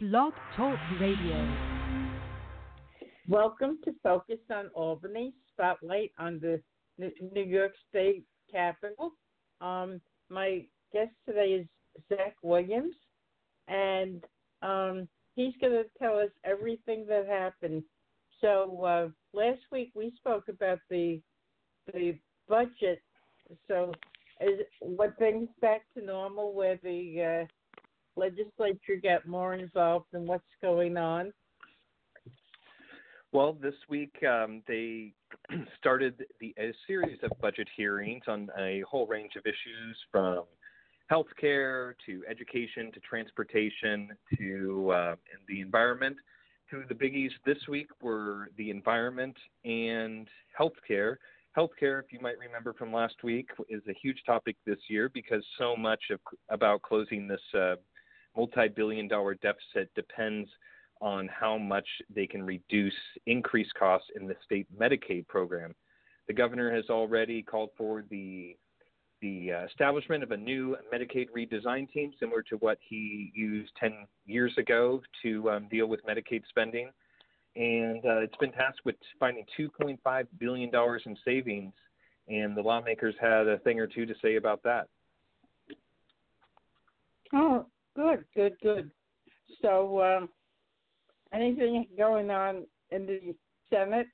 Blog Talk Radio. Welcome to Focus on Albany, Spotlight on the New York State Capitol. Um, my guest today is Zach Williams, and um, he's going to tell us everything that happened. So uh, last week we spoke about the the budget. So is what things back to normal, where the uh, legislature get more involved in what's going on? Well, this week um, they started the, a series of budget hearings on a whole range of issues from healthcare to education to transportation to uh, the environment. Two of the biggies this week were the environment and healthcare. Healthcare, if you might remember from last week, is a huge topic this year because so much of, about closing this uh, multi-billion dollar deficit depends on how much they can reduce increased costs in the state Medicaid program. The governor has already called for the the uh, establishment of a new Medicaid redesign team, similar to what he used 10 years ago to um, deal with Medicaid spending. And uh, it's been tasked with finding $2.5 billion in savings, and the lawmakers had a thing or two to say about that. Oh, Good, good, good. So, um, anything going on in the Senate?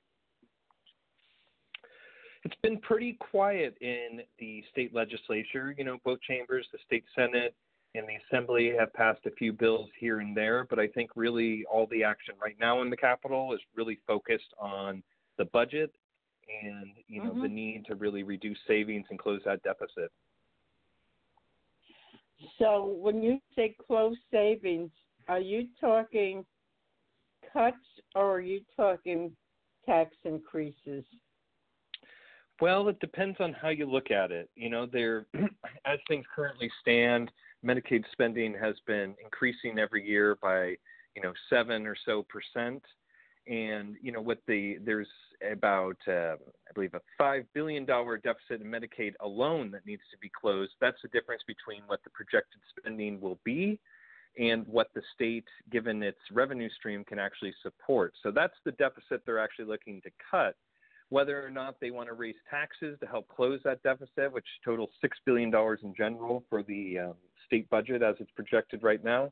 It's been pretty quiet in the state legislature. You know, both chambers, the state Senate and the Assembly, have passed a few bills here and there, but I think really all the action right now in the Capitol is really focused on the budget and you know mm-hmm. the need to really reduce savings and close that deficit. So when you say close savings, are you talking cuts or are you talking tax increases? Well, it depends on how you look at it. You know, there, as things currently stand, Medicaid spending has been increasing every year by, you know, seven or so percent and you know what the there's about uh, I believe a five billion dollar deficit in Medicaid alone that needs to be closed. That's the difference between what the projected spending will be and what the state, given its revenue stream, can actually support. So that's the deficit they're actually looking to cut. Whether or not they want to raise taxes to help close that deficit, which totals six billion dollars in general for the um, state budget as it's projected right now,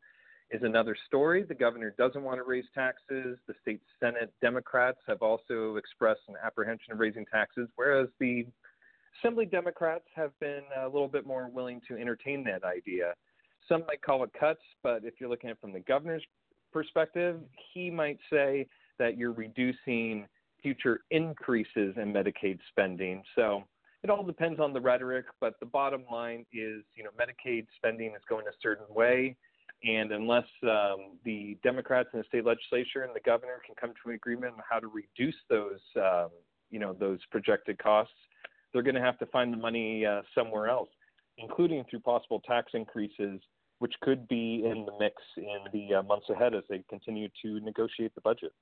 is another story. The governor doesn't want to raise taxes. The state Senate Democrats have also expressed an apprehension of raising taxes, whereas the Assembly Democrats have been a little bit more willing to entertain that idea. Some might call it cuts, but if you're looking at it from the governor's perspective, he might say that you're reducing future increases in Medicaid spending. So it all depends on the rhetoric, but the bottom line is, you know, Medicaid spending is going a certain way and unless um, the Democrats in the state legislature and the governor can come to an agreement on how to reduce those, um, you know, those projected costs, they're going to have to find the money uh, somewhere else, including through possible tax increases, which could be in the mix in the uh, months ahead as they continue to negotiate the budget.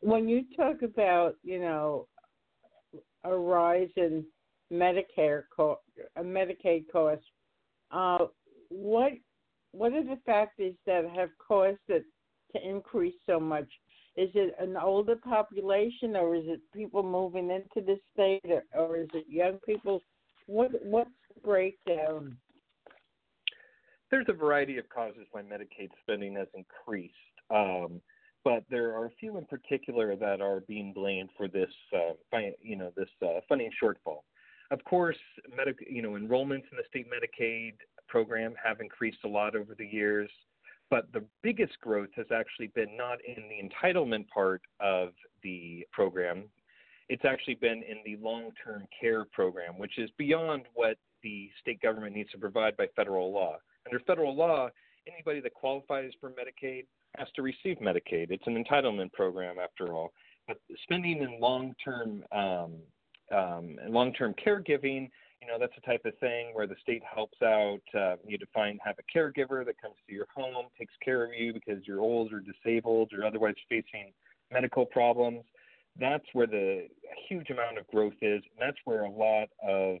When you talk about, you know, a rise in Medicare co- Medicaid costs, uh, what what are the factors that have caused it to increase so much? Is it an older population, or is it people moving into the state, or, or is it young people? What what's the breakdown? There's a variety of causes why Medicaid spending has increased, um, but there are a few in particular that are being blamed for this, uh, you know, this uh, funding shortfall. Of course, medic, you know, enrollments in the state Medicaid program have increased a lot over the years, but the biggest growth has actually been not in the entitlement part of the program. It's actually been in the long term care program, which is beyond what the state government needs to provide by federal law. Under federal law, anybody that qualifies for Medicaid has to receive Medicaid. It's an entitlement program, after all. But spending in long term um, um, long term caregiving you know, that's the type of thing where the state helps out uh, you to find have a caregiver that comes to your home, takes care of you because you're old or disabled or otherwise facing medical problems. That's where the huge amount of growth is, and that's where a lot of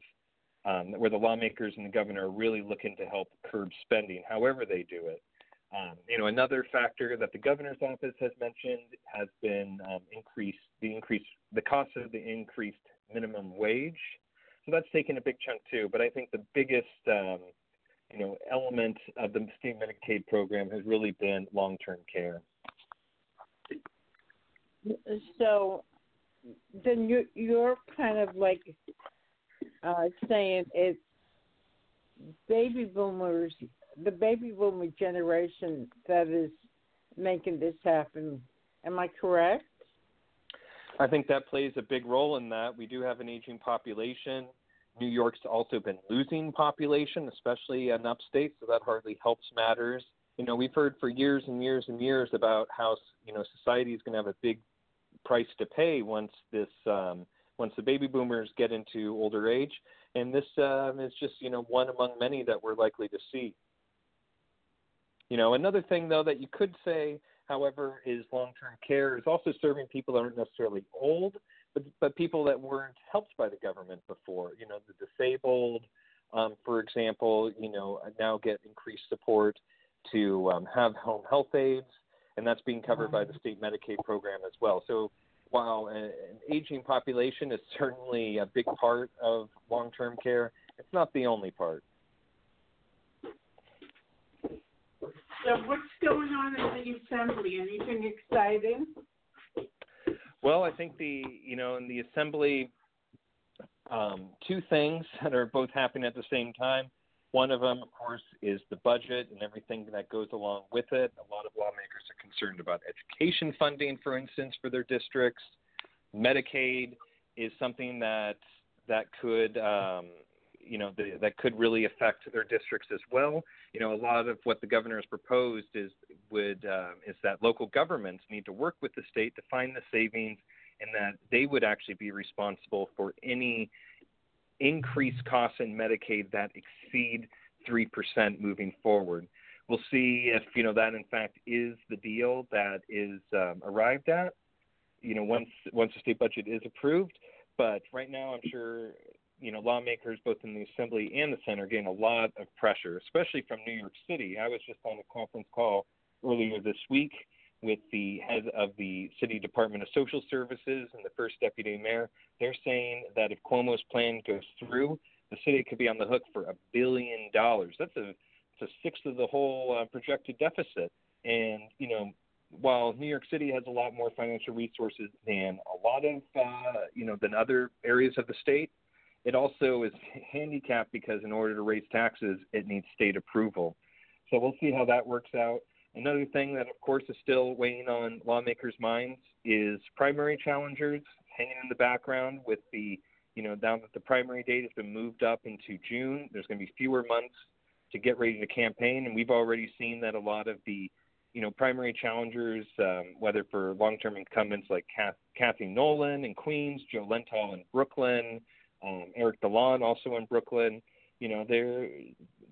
um, where the lawmakers and the governor are really looking to help curb spending, however they do it. Um, you know, another factor that the governor's office has mentioned has been um, increased the increase the cost of the increased minimum wage. So that's taken a big chunk too. But I think the biggest um, you know element of the state Medicaid program has really been long-term care. So then you you're kind of like uh, saying it's baby boomers, the baby boomer generation that is making this happen. Am I correct? I think that plays a big role in that. We do have an aging population. New York's also been losing population, especially in upstate, so that hardly helps matters. You know, we've heard for years and years and years about how you know society is going to have a big price to pay once this um, once the baby boomers get into older age, and this um, is just you know one among many that we're likely to see. You know, another thing though that you could say, however, is long-term care is also serving people that aren't necessarily old, but but people that weren't helped by the government before. You know, the disabled, um, for example, you know now get increased support to um, have home health aides and that's being covered by the state Medicaid program as well. So while an aging population is certainly a big part of long-term care, it's not the only part. So what's going on in the assembly? Anything exciting? Well, I think the you know in the assembly, um, two things that are both happening at the same time. One of them, of course, is the budget and everything that goes along with it. A lot of lawmakers are concerned about education funding, for instance, for their districts. Medicaid is something that that could, um, you know, the, that could really affect their districts as well. You know, a lot of what the governor has proposed is would uh, is that local governments need to work with the state to find the savings, and that they would actually be responsible for any increased costs in Medicaid that exceed 3% moving forward. We'll see if you know that in fact is the deal that is um, arrived at. You know, once once the state budget is approved. But right now, I'm sure you know lawmakers both in the assembly and the Senate are getting a lot of pressure, especially from New York City. I was just on a conference call earlier this week with the head of the City Department of Social Services and the first deputy mayor. They're saying that if Cuomo's plan goes through, the city could be on the hook for a billion dollars. That's a it's a sixth of the whole uh, projected deficit. And you know, while New York City has a lot more financial resources than a lot of uh, you know than other areas of the state, it also is handicapped because in order to raise taxes, it needs state approval. So we'll see how that works out. Another thing that, of course, is still weighing on lawmakers' minds is primary challengers hanging in the background with the, you know, now that the primary date has been moved up into June, there's going to be fewer months to get ready to campaign. And we've already seen that a lot of the, you know, primary challengers, um, whether for long-term incumbents like Kath, Cathy Nolan in Queens, Joe Lentol in Brooklyn, um, Erik Dilan also in Brooklyn, you know, their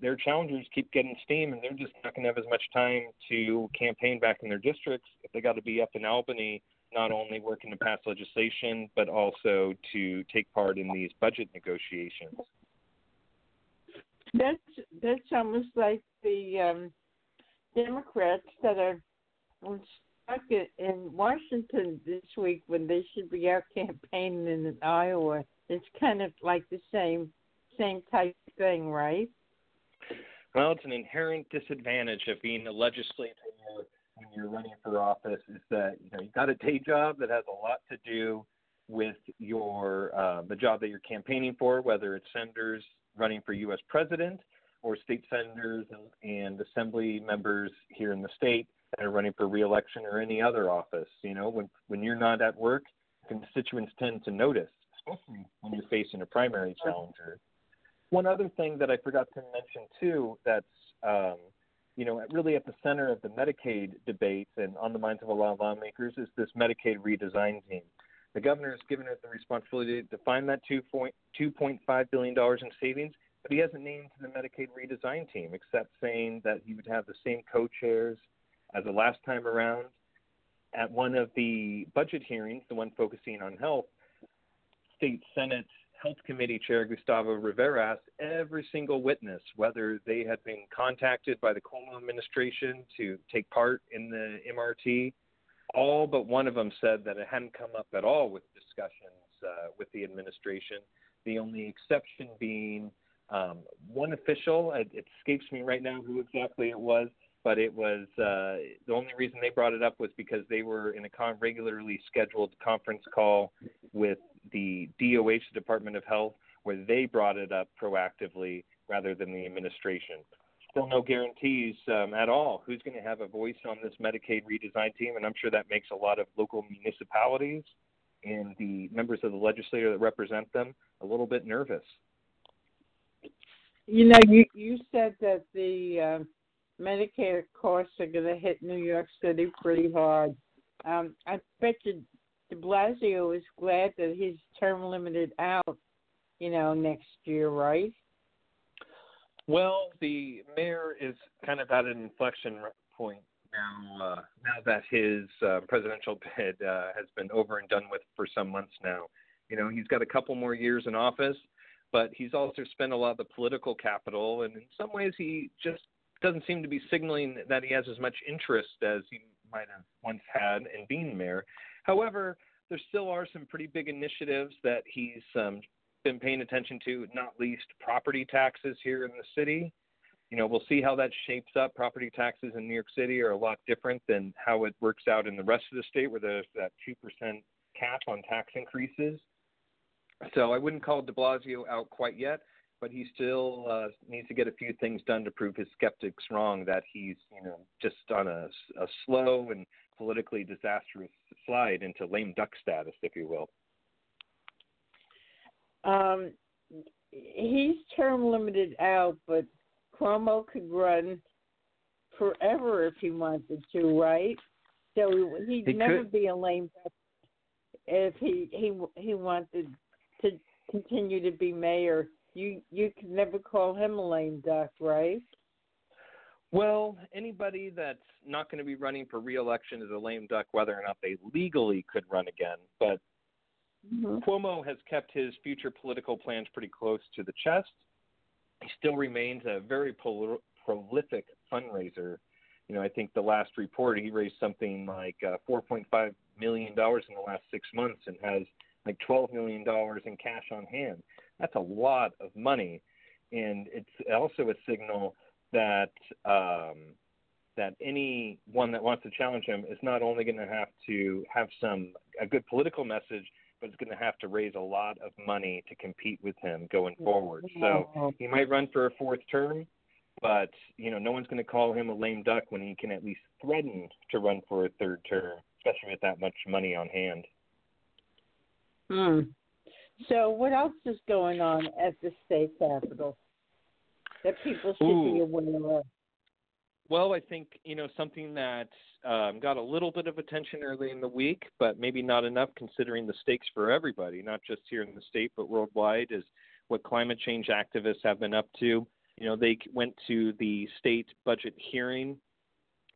their challengers keep getting steam, and they're just not going to have as much time to campaign back in their districts if they got to be up in Albany, not only working to pass legislation, but also to take part in these budget negotiations. That's that's almost like the um, Democrats that are stuck in Washington this week when they should be out campaigning in Iowa. It's kind of like the same same type thing, right? Well, it's an inherent disadvantage of being a legislator when you're running for office is that you know you got a day job that has a lot to do with your uh, the job that you're campaigning for, whether it's senators running for U.S. president or state senators and, and assembly members here in the state that are running for reelection or any other office. You know, when when you're not at work, constituents tend to notice, especially when you're facing a primary challenger. One other thing that I forgot to mention too, that's um, you know really at the center of the Medicaid debates and on the minds of a lot of lawmakers is this Medicaid redesign team. The governor has given it the responsibility to find that $2.5 billion in savings, but he hasn't named the Medicaid redesign team except saying that he would have the same co chairs as the last time around. At one of the budget hearings, the one focusing on health, state Senate Health Committee Chair Gustavo Rivera asked every single witness whether they had been contacted by the Cuomo administration to take part in the MRT. All but one of them said that it hadn't come up at all with discussions uh, with the administration. The only exception being um, one official. It, it escapes me right now who exactly it was, but it was uh, the only reason they brought it up was because they were in a con- regularly scheduled conference call with the DOH, Department of Health, where they brought it up proactively rather than the administration. Still no guarantees um, at all who's going to have a voice on this Medicaid redesign team, and I'm sure that makes a lot of local municipalities and the members of the legislature that represent them a little bit nervous. You know, you you said that the uh, Medicare costs are going to hit New York City pretty hard. Um, I bet you De Blasio is glad that he's term limited out, you know, next year, right? Well, the mayor is kind of at an inflection point now. Uh, now that his uh, presidential bid uh, has been over and done with for some months now, you know, he's got a couple more years in office, but he's also spent a lot of the political capital, and in some ways, he just doesn't seem to be signaling that he has as much interest as he might have once had in being mayor. However, there still are some pretty big initiatives that he's um, been paying attention to, not least property taxes here in the city. You know, we'll see how that shapes up. Property taxes in New York City are a lot different than how it works out in the rest of the state, where there's that 2% cap on tax increases. So I wouldn't call de Blasio out quite yet, but he still uh, needs to get a few things done to prove his skeptics wrong that he's, you know, just on a, a slow and politically disastrous slide into lame duck status, if you will. Um, he's term limited out, but Cuomo could run forever if he wanted to, right? So he'd he never could. be a lame duck if he he he wanted to continue to be mayor. You you could never call him a lame duck, right? Well, anybody that's not going to be running for reelection is a lame duck, whether or not they legally could run again. But Mm-hmm. Cuomo has kept his future political plans pretty close to the chest. He still remains a very pol- prolific fundraiser. You know, I think the last report he raised something like uh, 4.5 million dollars in the last six months and has like 12 million dollars in cash on hand. That's a lot of money, and it's also a signal that um, that anyone that wants to challenge him is not only going to have to have some a good political message, but is going to have to raise a lot of money to compete with him going forward. So he might run for a fourth term, but you know no one's going to call him a lame duck when he can at least threaten to run for a third term, especially with that much money on hand. Hmm. So what else is going on at the state capitol that people should be aware of? Well, I think you know something that um, got a little bit of attention early in the week, but maybe not enough considering the stakes for everybody, not just here in the state but worldwide, is what climate change activists have been up to. You know, they went to the state budget hearing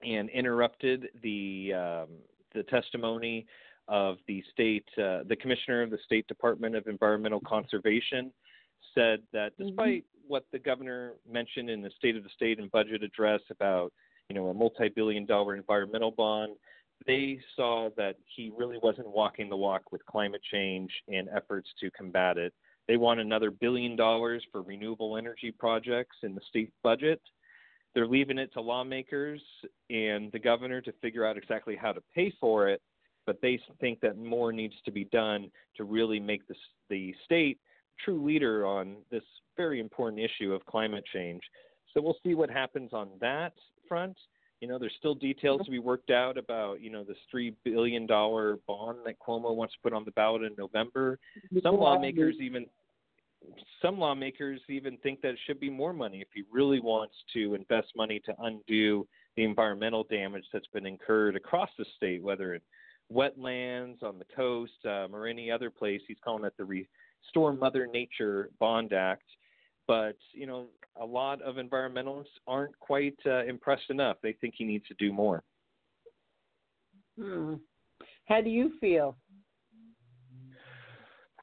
and interrupted the um, the testimony of the state, uh, the commissioner of the State Department of Environmental Conservation, said that despite what the governor mentioned in the State of the State and budget address about, you know, a multi-billion dollar environmental bond, they saw that he really wasn't walking the walk with climate change and efforts to combat it. They want another billion dollars for renewable energy projects in the state budget. They're leaving it to lawmakers and the governor to figure out exactly how to pay for it, but they think that more needs to be done to really make the, the state true leader on this very important issue of climate change. So we'll see what happens on that front. You know, there's still details to be worked out about, you know, this three billion dollar bond that Cuomo wants to put on the ballot in November. Some lawmakers even some lawmakers even think that it should be more money if he really wants to invest money to undo the environmental damage that's been incurred across the state, whether in wetlands, on the coast, um, or any other place. He's calling it the Restore Mother Nature Bond Act. But you know, a lot of environmentalists aren't quite uh, impressed enough. They think he needs to do more. Hmm. How do you feel?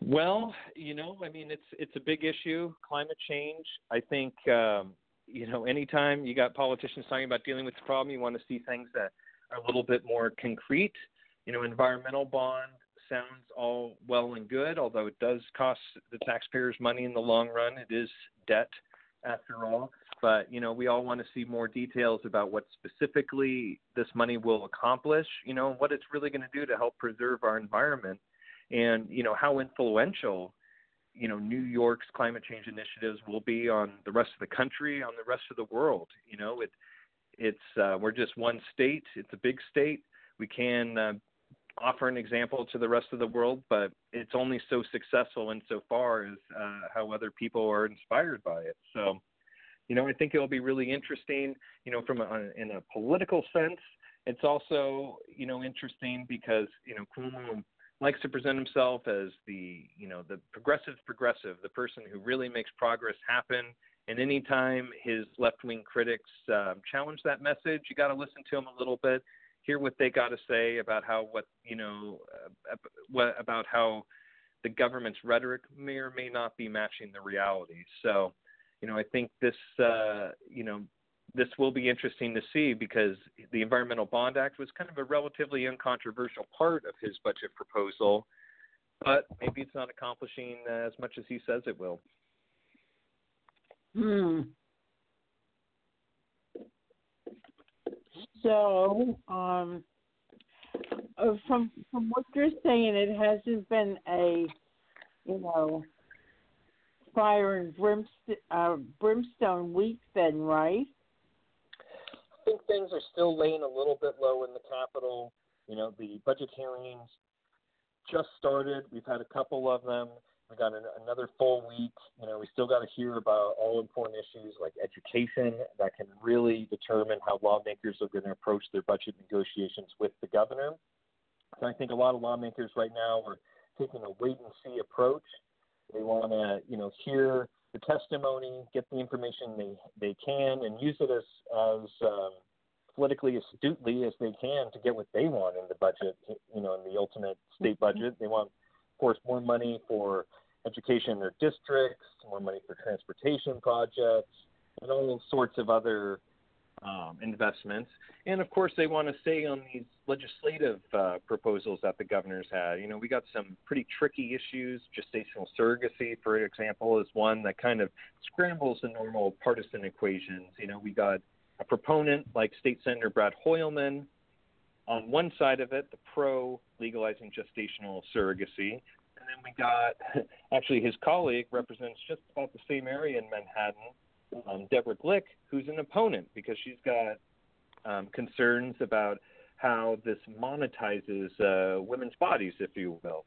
Well, you know, I mean, it's it's a big issue. Climate change. I think um, you know, anytime you got politicians talking about dealing with the problem, you want to see things that are a little bit more concrete. You know, environmental bond sounds all well and good, although it does cost the taxpayers money in the long run. It is debt, after all. But you know, we all want to see more details about what specifically this money will accomplish. You know, what it's really going to do to help preserve our environment, and you know how influential you know New York's climate change initiatives will be on the rest of the country, on the rest of the world. You know, it it's uh, we're just one state. It's a big state. We can uh, offer an example to the rest of the world, but it's only so successful insofar as uh, how other people are inspired by it. So, you know, I think it'll be really interesting. You know, from a, in a political sense, it's also you know interesting because you know Cuomo likes to present himself as the you know the progressive progressive, the person who really makes progress happen. And anytime his left wing critics um, challenge that message, you got to listen to him a little bit, hear what they got to say about how what you know uh, what about how the government's rhetoric may or may not be matching the reality. So, you know, I think this uh, you know this will be interesting to see because the Environmental Bond Act was kind of a relatively uncontroversial part of his budget proposal, but maybe it's not accomplishing as much as he says it will. Hmm. So, um, uh, from from what you're saying, it hasn't been a, you know, fire and brimstone, uh, brimstone week, then, right? I think things are still laying a little bit low in the Capitol. You know, the budget hearings just started. We've had a couple of them. We got an, another full week. You know, we still got to hear about all important issues like education that can really determine how lawmakers are going to approach their budget negotiations with the governor. So I think a lot of lawmakers right now are taking a wait and see approach. They want to, you know, hear the testimony, get the information they, they can, and use it as, as um, politically astutely as they can to get what they want in the budget, you know, in the ultimate state mm-hmm. budget. They want, course, more money for education in their districts, more money for transportation projects, and all sorts of other um, investments. And of course, they want to stay on these legislative uh, proposals that the governor's had. You know, we got some pretty tricky issues. Gestational surrogacy, for example, is one that kind of scrambles the normal partisan equations. You know, we got a proponent like State Senator Brad Hoylman on one side of it, the pro legalizing gestational surrogacy. And then we got actually his colleague represents just about the same area in Manhattan, um, Deborah Glick, who's an opponent because she's got um, concerns about how this monetizes uh, women's bodies, if you will.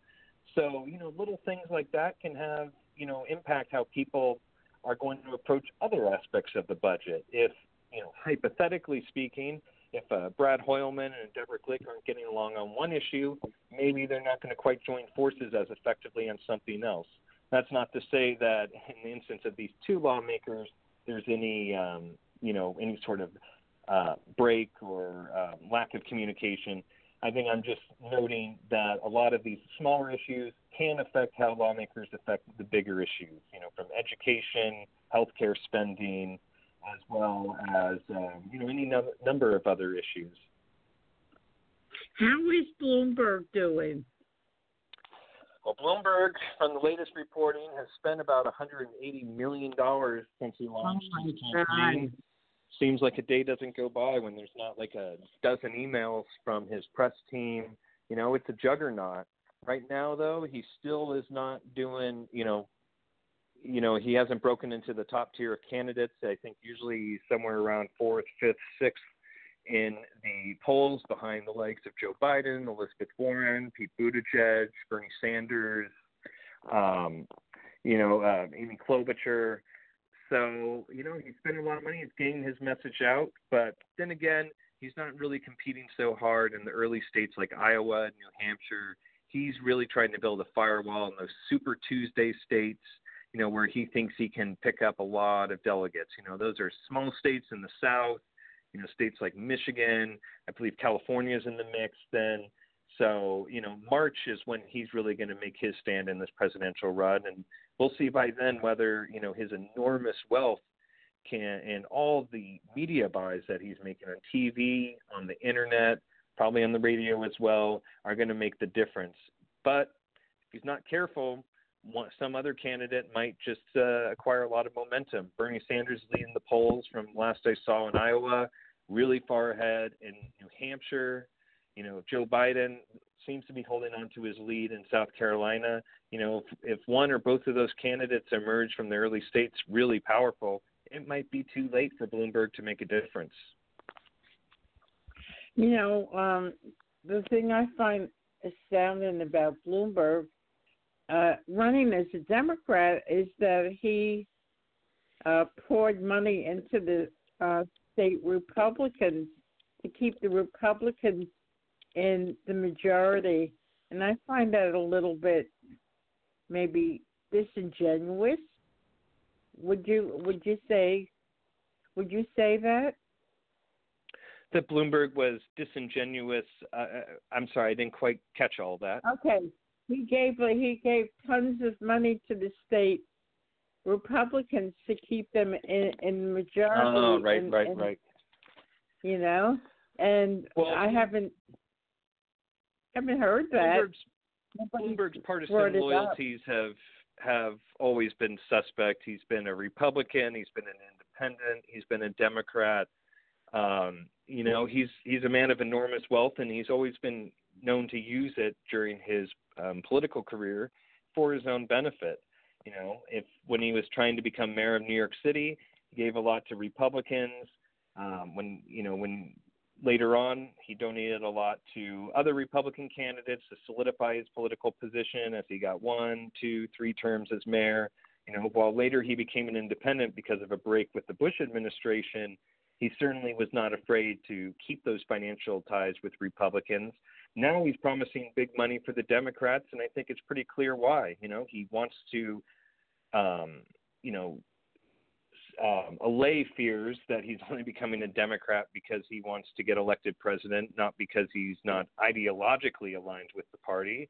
So, you know, little things like that can have, you know, impact how people are going to approach other aspects of the budget. If, you know, hypothetically speaking, if uh, Brad Hoylman and Deborah Glick aren't getting along on one issue, maybe they're not going to quite join forces as effectively on something else. That's not to say that in the instance of these two lawmakers, there's any um, you know any sort of uh, break or um, lack of communication. I think I'm just noting that a lot of these smaller issues can affect how lawmakers affect the bigger issues. You know, from education, healthcare spending, as well as um, you know any no- number of other issues. How is Bloomberg doing? Well, Bloomberg, from the latest reporting, has spent about 180 million dollars since he launched oh his campaign. Seems like a day doesn't go by when there's not like a dozen emails from his press team. You know, it's a juggernaut. Right now, though, he still is not doing. You know, you know, he hasn't broken into the top tier of candidates. I think usually somewhere around fourth, fifth, sixth in the polls behind the likes of Joe Biden, Elizabeth Warren, Pete Buttigieg, Bernie Sanders, um, you know, uh, Amy Klobuchar. So, you know, he's spending a lot of money. He's getting his message out. But then again, he's not really competing so hard in the early states like Iowa and New Hampshire. He's really trying to build a firewall in those Super Tuesday states, you know, where he thinks he can pick up a lot of delegates. You know, those are small states in the South you know, states like Michigan, I believe California is in the mix then. So, you know, March is when he's really going to make his stand in this presidential run. And we'll see by then whether, you know, his enormous wealth can, and all the media buys that he's making on TV, on the internet, probably on the radio as well, are going to make the difference. But if he's not careful, some other candidate might just uh, acquire a lot of momentum. Bernie Sanders leading the polls from last I saw in Iowa, really far ahead in New Hampshire. You know, Joe Biden seems to be holding on to his lead in South Carolina. You know, if, if one or both of those candidates emerge from the early states really powerful, it might be too late for Bloomberg to make a difference. You know, um, the thing I find astounding about Bloomberg uh, running as a Democrat is that he uh, poured money into the uh, state Republicans to keep the Republicans in the majority, and I find that a little bit maybe disingenuous. Would you would you say would you say that? That Bloomberg was disingenuous. Uh, uh I'm sorry, I didn't quite catch all that. Okay, he gave he gave tons of money to the state Republicans to keep them in in majority. Oh, right, and, right, and, right. You know, and well, I haven't haven't heard that. Bloomberg's, Bloomberg's partisan loyalties have have always been suspect. He's been a Republican. He's been an independent. He's been a Democrat. Um, you know, he's he's a man of enormous wealth, and he's always been known to use it during his um, political career for his own benefit. You know, if when he was trying to become mayor of New York City, he gave a lot to Republicans. Um, when you know when later on he donated a lot to other Republican candidates to solidify his political position as he got one, two, three terms as mayor. You know, while later he became an independent because of a break with the Bush administration, he certainly was not afraid to keep those financial ties with Republicans. Now he's promising big money for the Democrats, and I think it's pretty clear why. You know, he wants to, um, you know, um, allay fears that he's only becoming a Democrat because he wants to get elected president, not because he's not ideologically aligned with the party,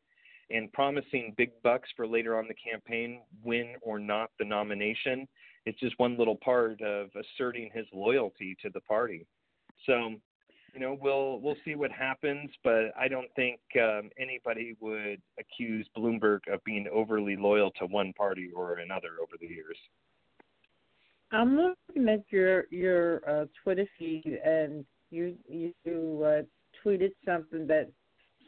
and promising big bucks for later on the campaign, win or not the nomination. It's just one little part of asserting his loyalty to the party. So, you know, we'll we'll see what happens, but I don't think um, anybody would accuse Bloomberg of being overly loyal to one party or another over the years. I'm looking at your your uh, Twitter feed, and you you uh, tweeted something that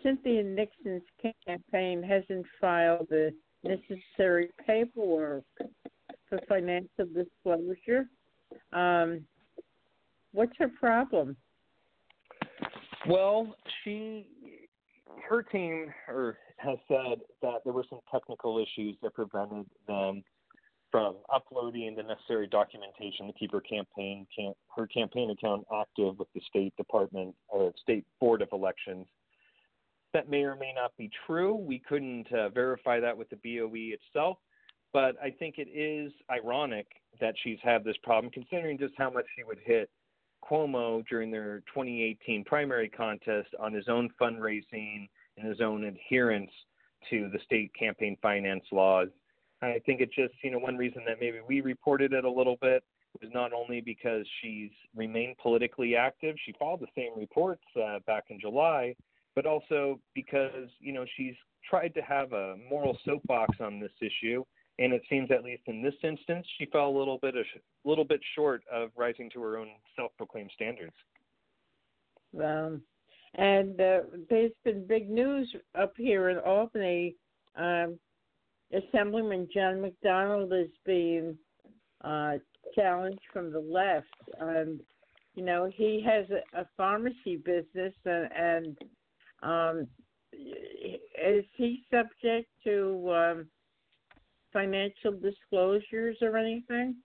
Cynthia Nixon's campaign hasn't filed the necessary paperwork for financial disclosure. Um, what's her problem? Well, she, her team, or has said that there were some technical issues that prevented them from uploading the necessary documentation to keep her campaign her campaign account active with the State Department or State Board of Elections. That may or may not be true. We couldn't uh, verify that with the BOE itself, but I think it is ironic that she's had this problem, considering just how much she would hit Cuomo during their 2018 primary contest on his own fundraising and his own adherence to the state campaign finance laws I think it's just, you know, one reason that maybe we reported it a little bit was not only because she's remained politically active, she filed the same reports uh, back in July, but also because, you know, she's tried to have a moral soapbox on this issue. And it seems, at least in this instance, she fell a little bit a little bit short of rising to her own self-proclaimed standards. Um, and uh, there's been big news up here in Albany. Um, Assemblyman John McDonald is being uh, challenged from the left. and you know, he has a, a pharmacy business, and, and um, is he subject to um, financial disclosures or anything?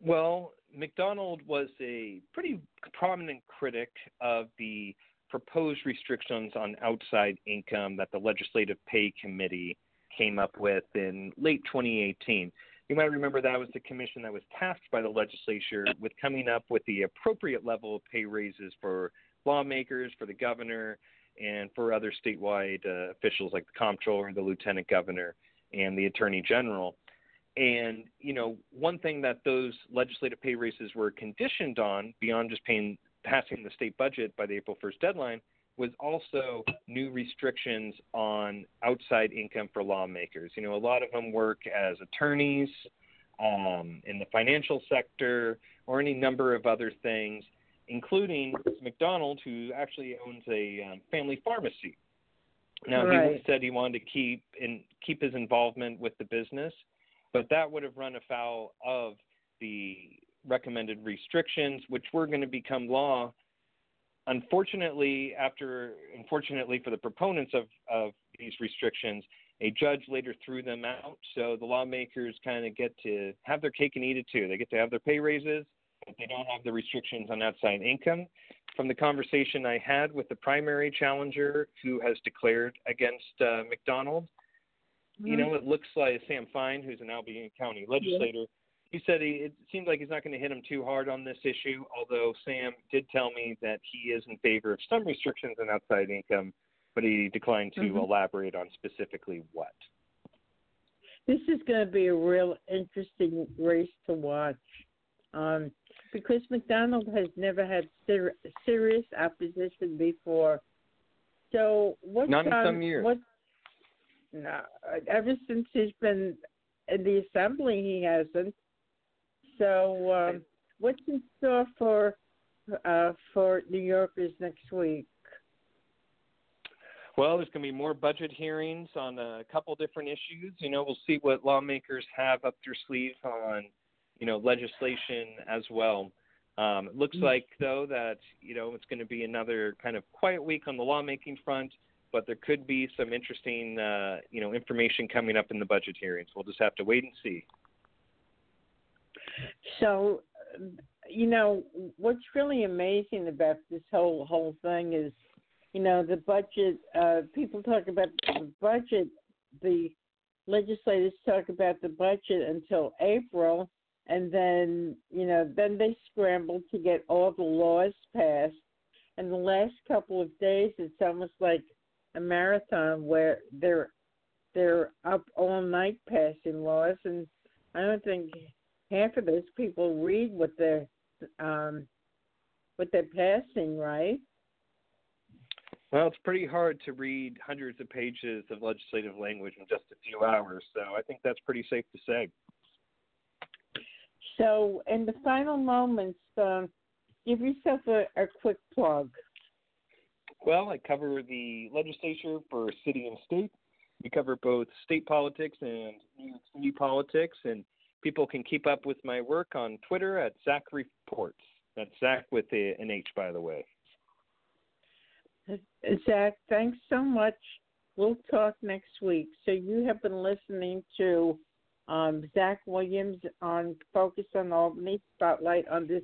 Well, McDonald was a pretty prominent critic of the proposed restrictions on outside income that the Legislative Pay Committee came up with in late 2018. You might remember that was the commission that was tasked by the legislature with coming up with the appropriate level of pay raises for lawmakers, for the governor, and for other statewide uh, officials like the comptroller, the lieutenant governor, and the attorney general. And you know, one thing that those legislative pay raises were conditioned on, beyond just paying passing the state budget by the April 1st deadline, was also new restrictions on outside income for lawmakers. You know, a lot of them work as attorneys um, in the financial sector or any number of other things, including McDonald, who actually owns a um, family pharmacy. Now right. he said he wanted to keep in, keep his involvement with the business, but that would have run afoul of the recommended restrictions, which were going to become law. Unfortunately, after unfortunately for the proponents of, of these restrictions, a judge later threw them out. So the lawmakers kind of get to have their cake and eat it too. They get to have their pay raises, but they don't have the restrictions on outside income. From the conversation I had with the primary challenger who has declared against uh, McDonald, mm-hmm. you know, it looks like Sam Fein, who's an Albany County legislator, yeah he said he, it seems like he's not going to hit him too hard on this issue. Although Sam did tell me that he is in favor of some restrictions on outside income, but he declined to mm-hmm. elaborate on specifically what. This is going to be a real interesting race to watch, um, because McDonald has never had ser- serious opposition before. So what? Not in um, some years. What? No, ever since he's been in the assembly, he hasn't. So, um, what's in store for uh, for New Yorkers next week? Well, there's going to be more budget hearings on a couple different issues. You know, we'll see what lawmakers have up their sleeve on, you know, legislation as well. Um, it looks mm-hmm. like, though, that you know it's going to be another kind of quiet week on the lawmaking front, but there could be some interesting, uh, you know, information coming up in the budget hearings. We'll just have to wait and see. So, you know, what's really amazing about this whole whole thing is, you know, the budget. Uh, people talk about the budget. The legislators talk about the budget until April, and then you know, then they scramble to get all the laws passed. And the last couple of days, it's almost like a marathon where they're they're up all night passing laws, and I don't think half of those people read what they're um, what they're passing, right? Well, it's pretty hard to read hundreds of pages of legislative language in just a few hours, so I think that's pretty safe to say. So, in the final moments, um, give yourself a, a quick plug. Well, I cover the legislature for city and state. We cover both state politics and New York City politics, and people can keep up with my work on Twitter at Zach Reports. That's Zach with an H, by the way. Zach, thanks so much. We'll talk next week. So you have been listening to um, Zach Williams on Focus on Albany Spotlight on this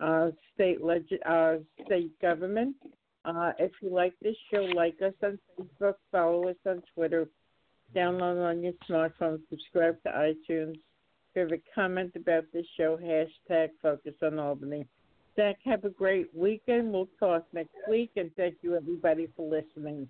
uh, state leg- uh, state government. Uh, if you like this show, like us on Facebook, follow us on Twitter, download on your smartphone, subscribe to iTunes. A comment about this show, hashtag Focus on Albany. Zach, have a great weekend. We'll talk next week, and thank you, everybody, for listening.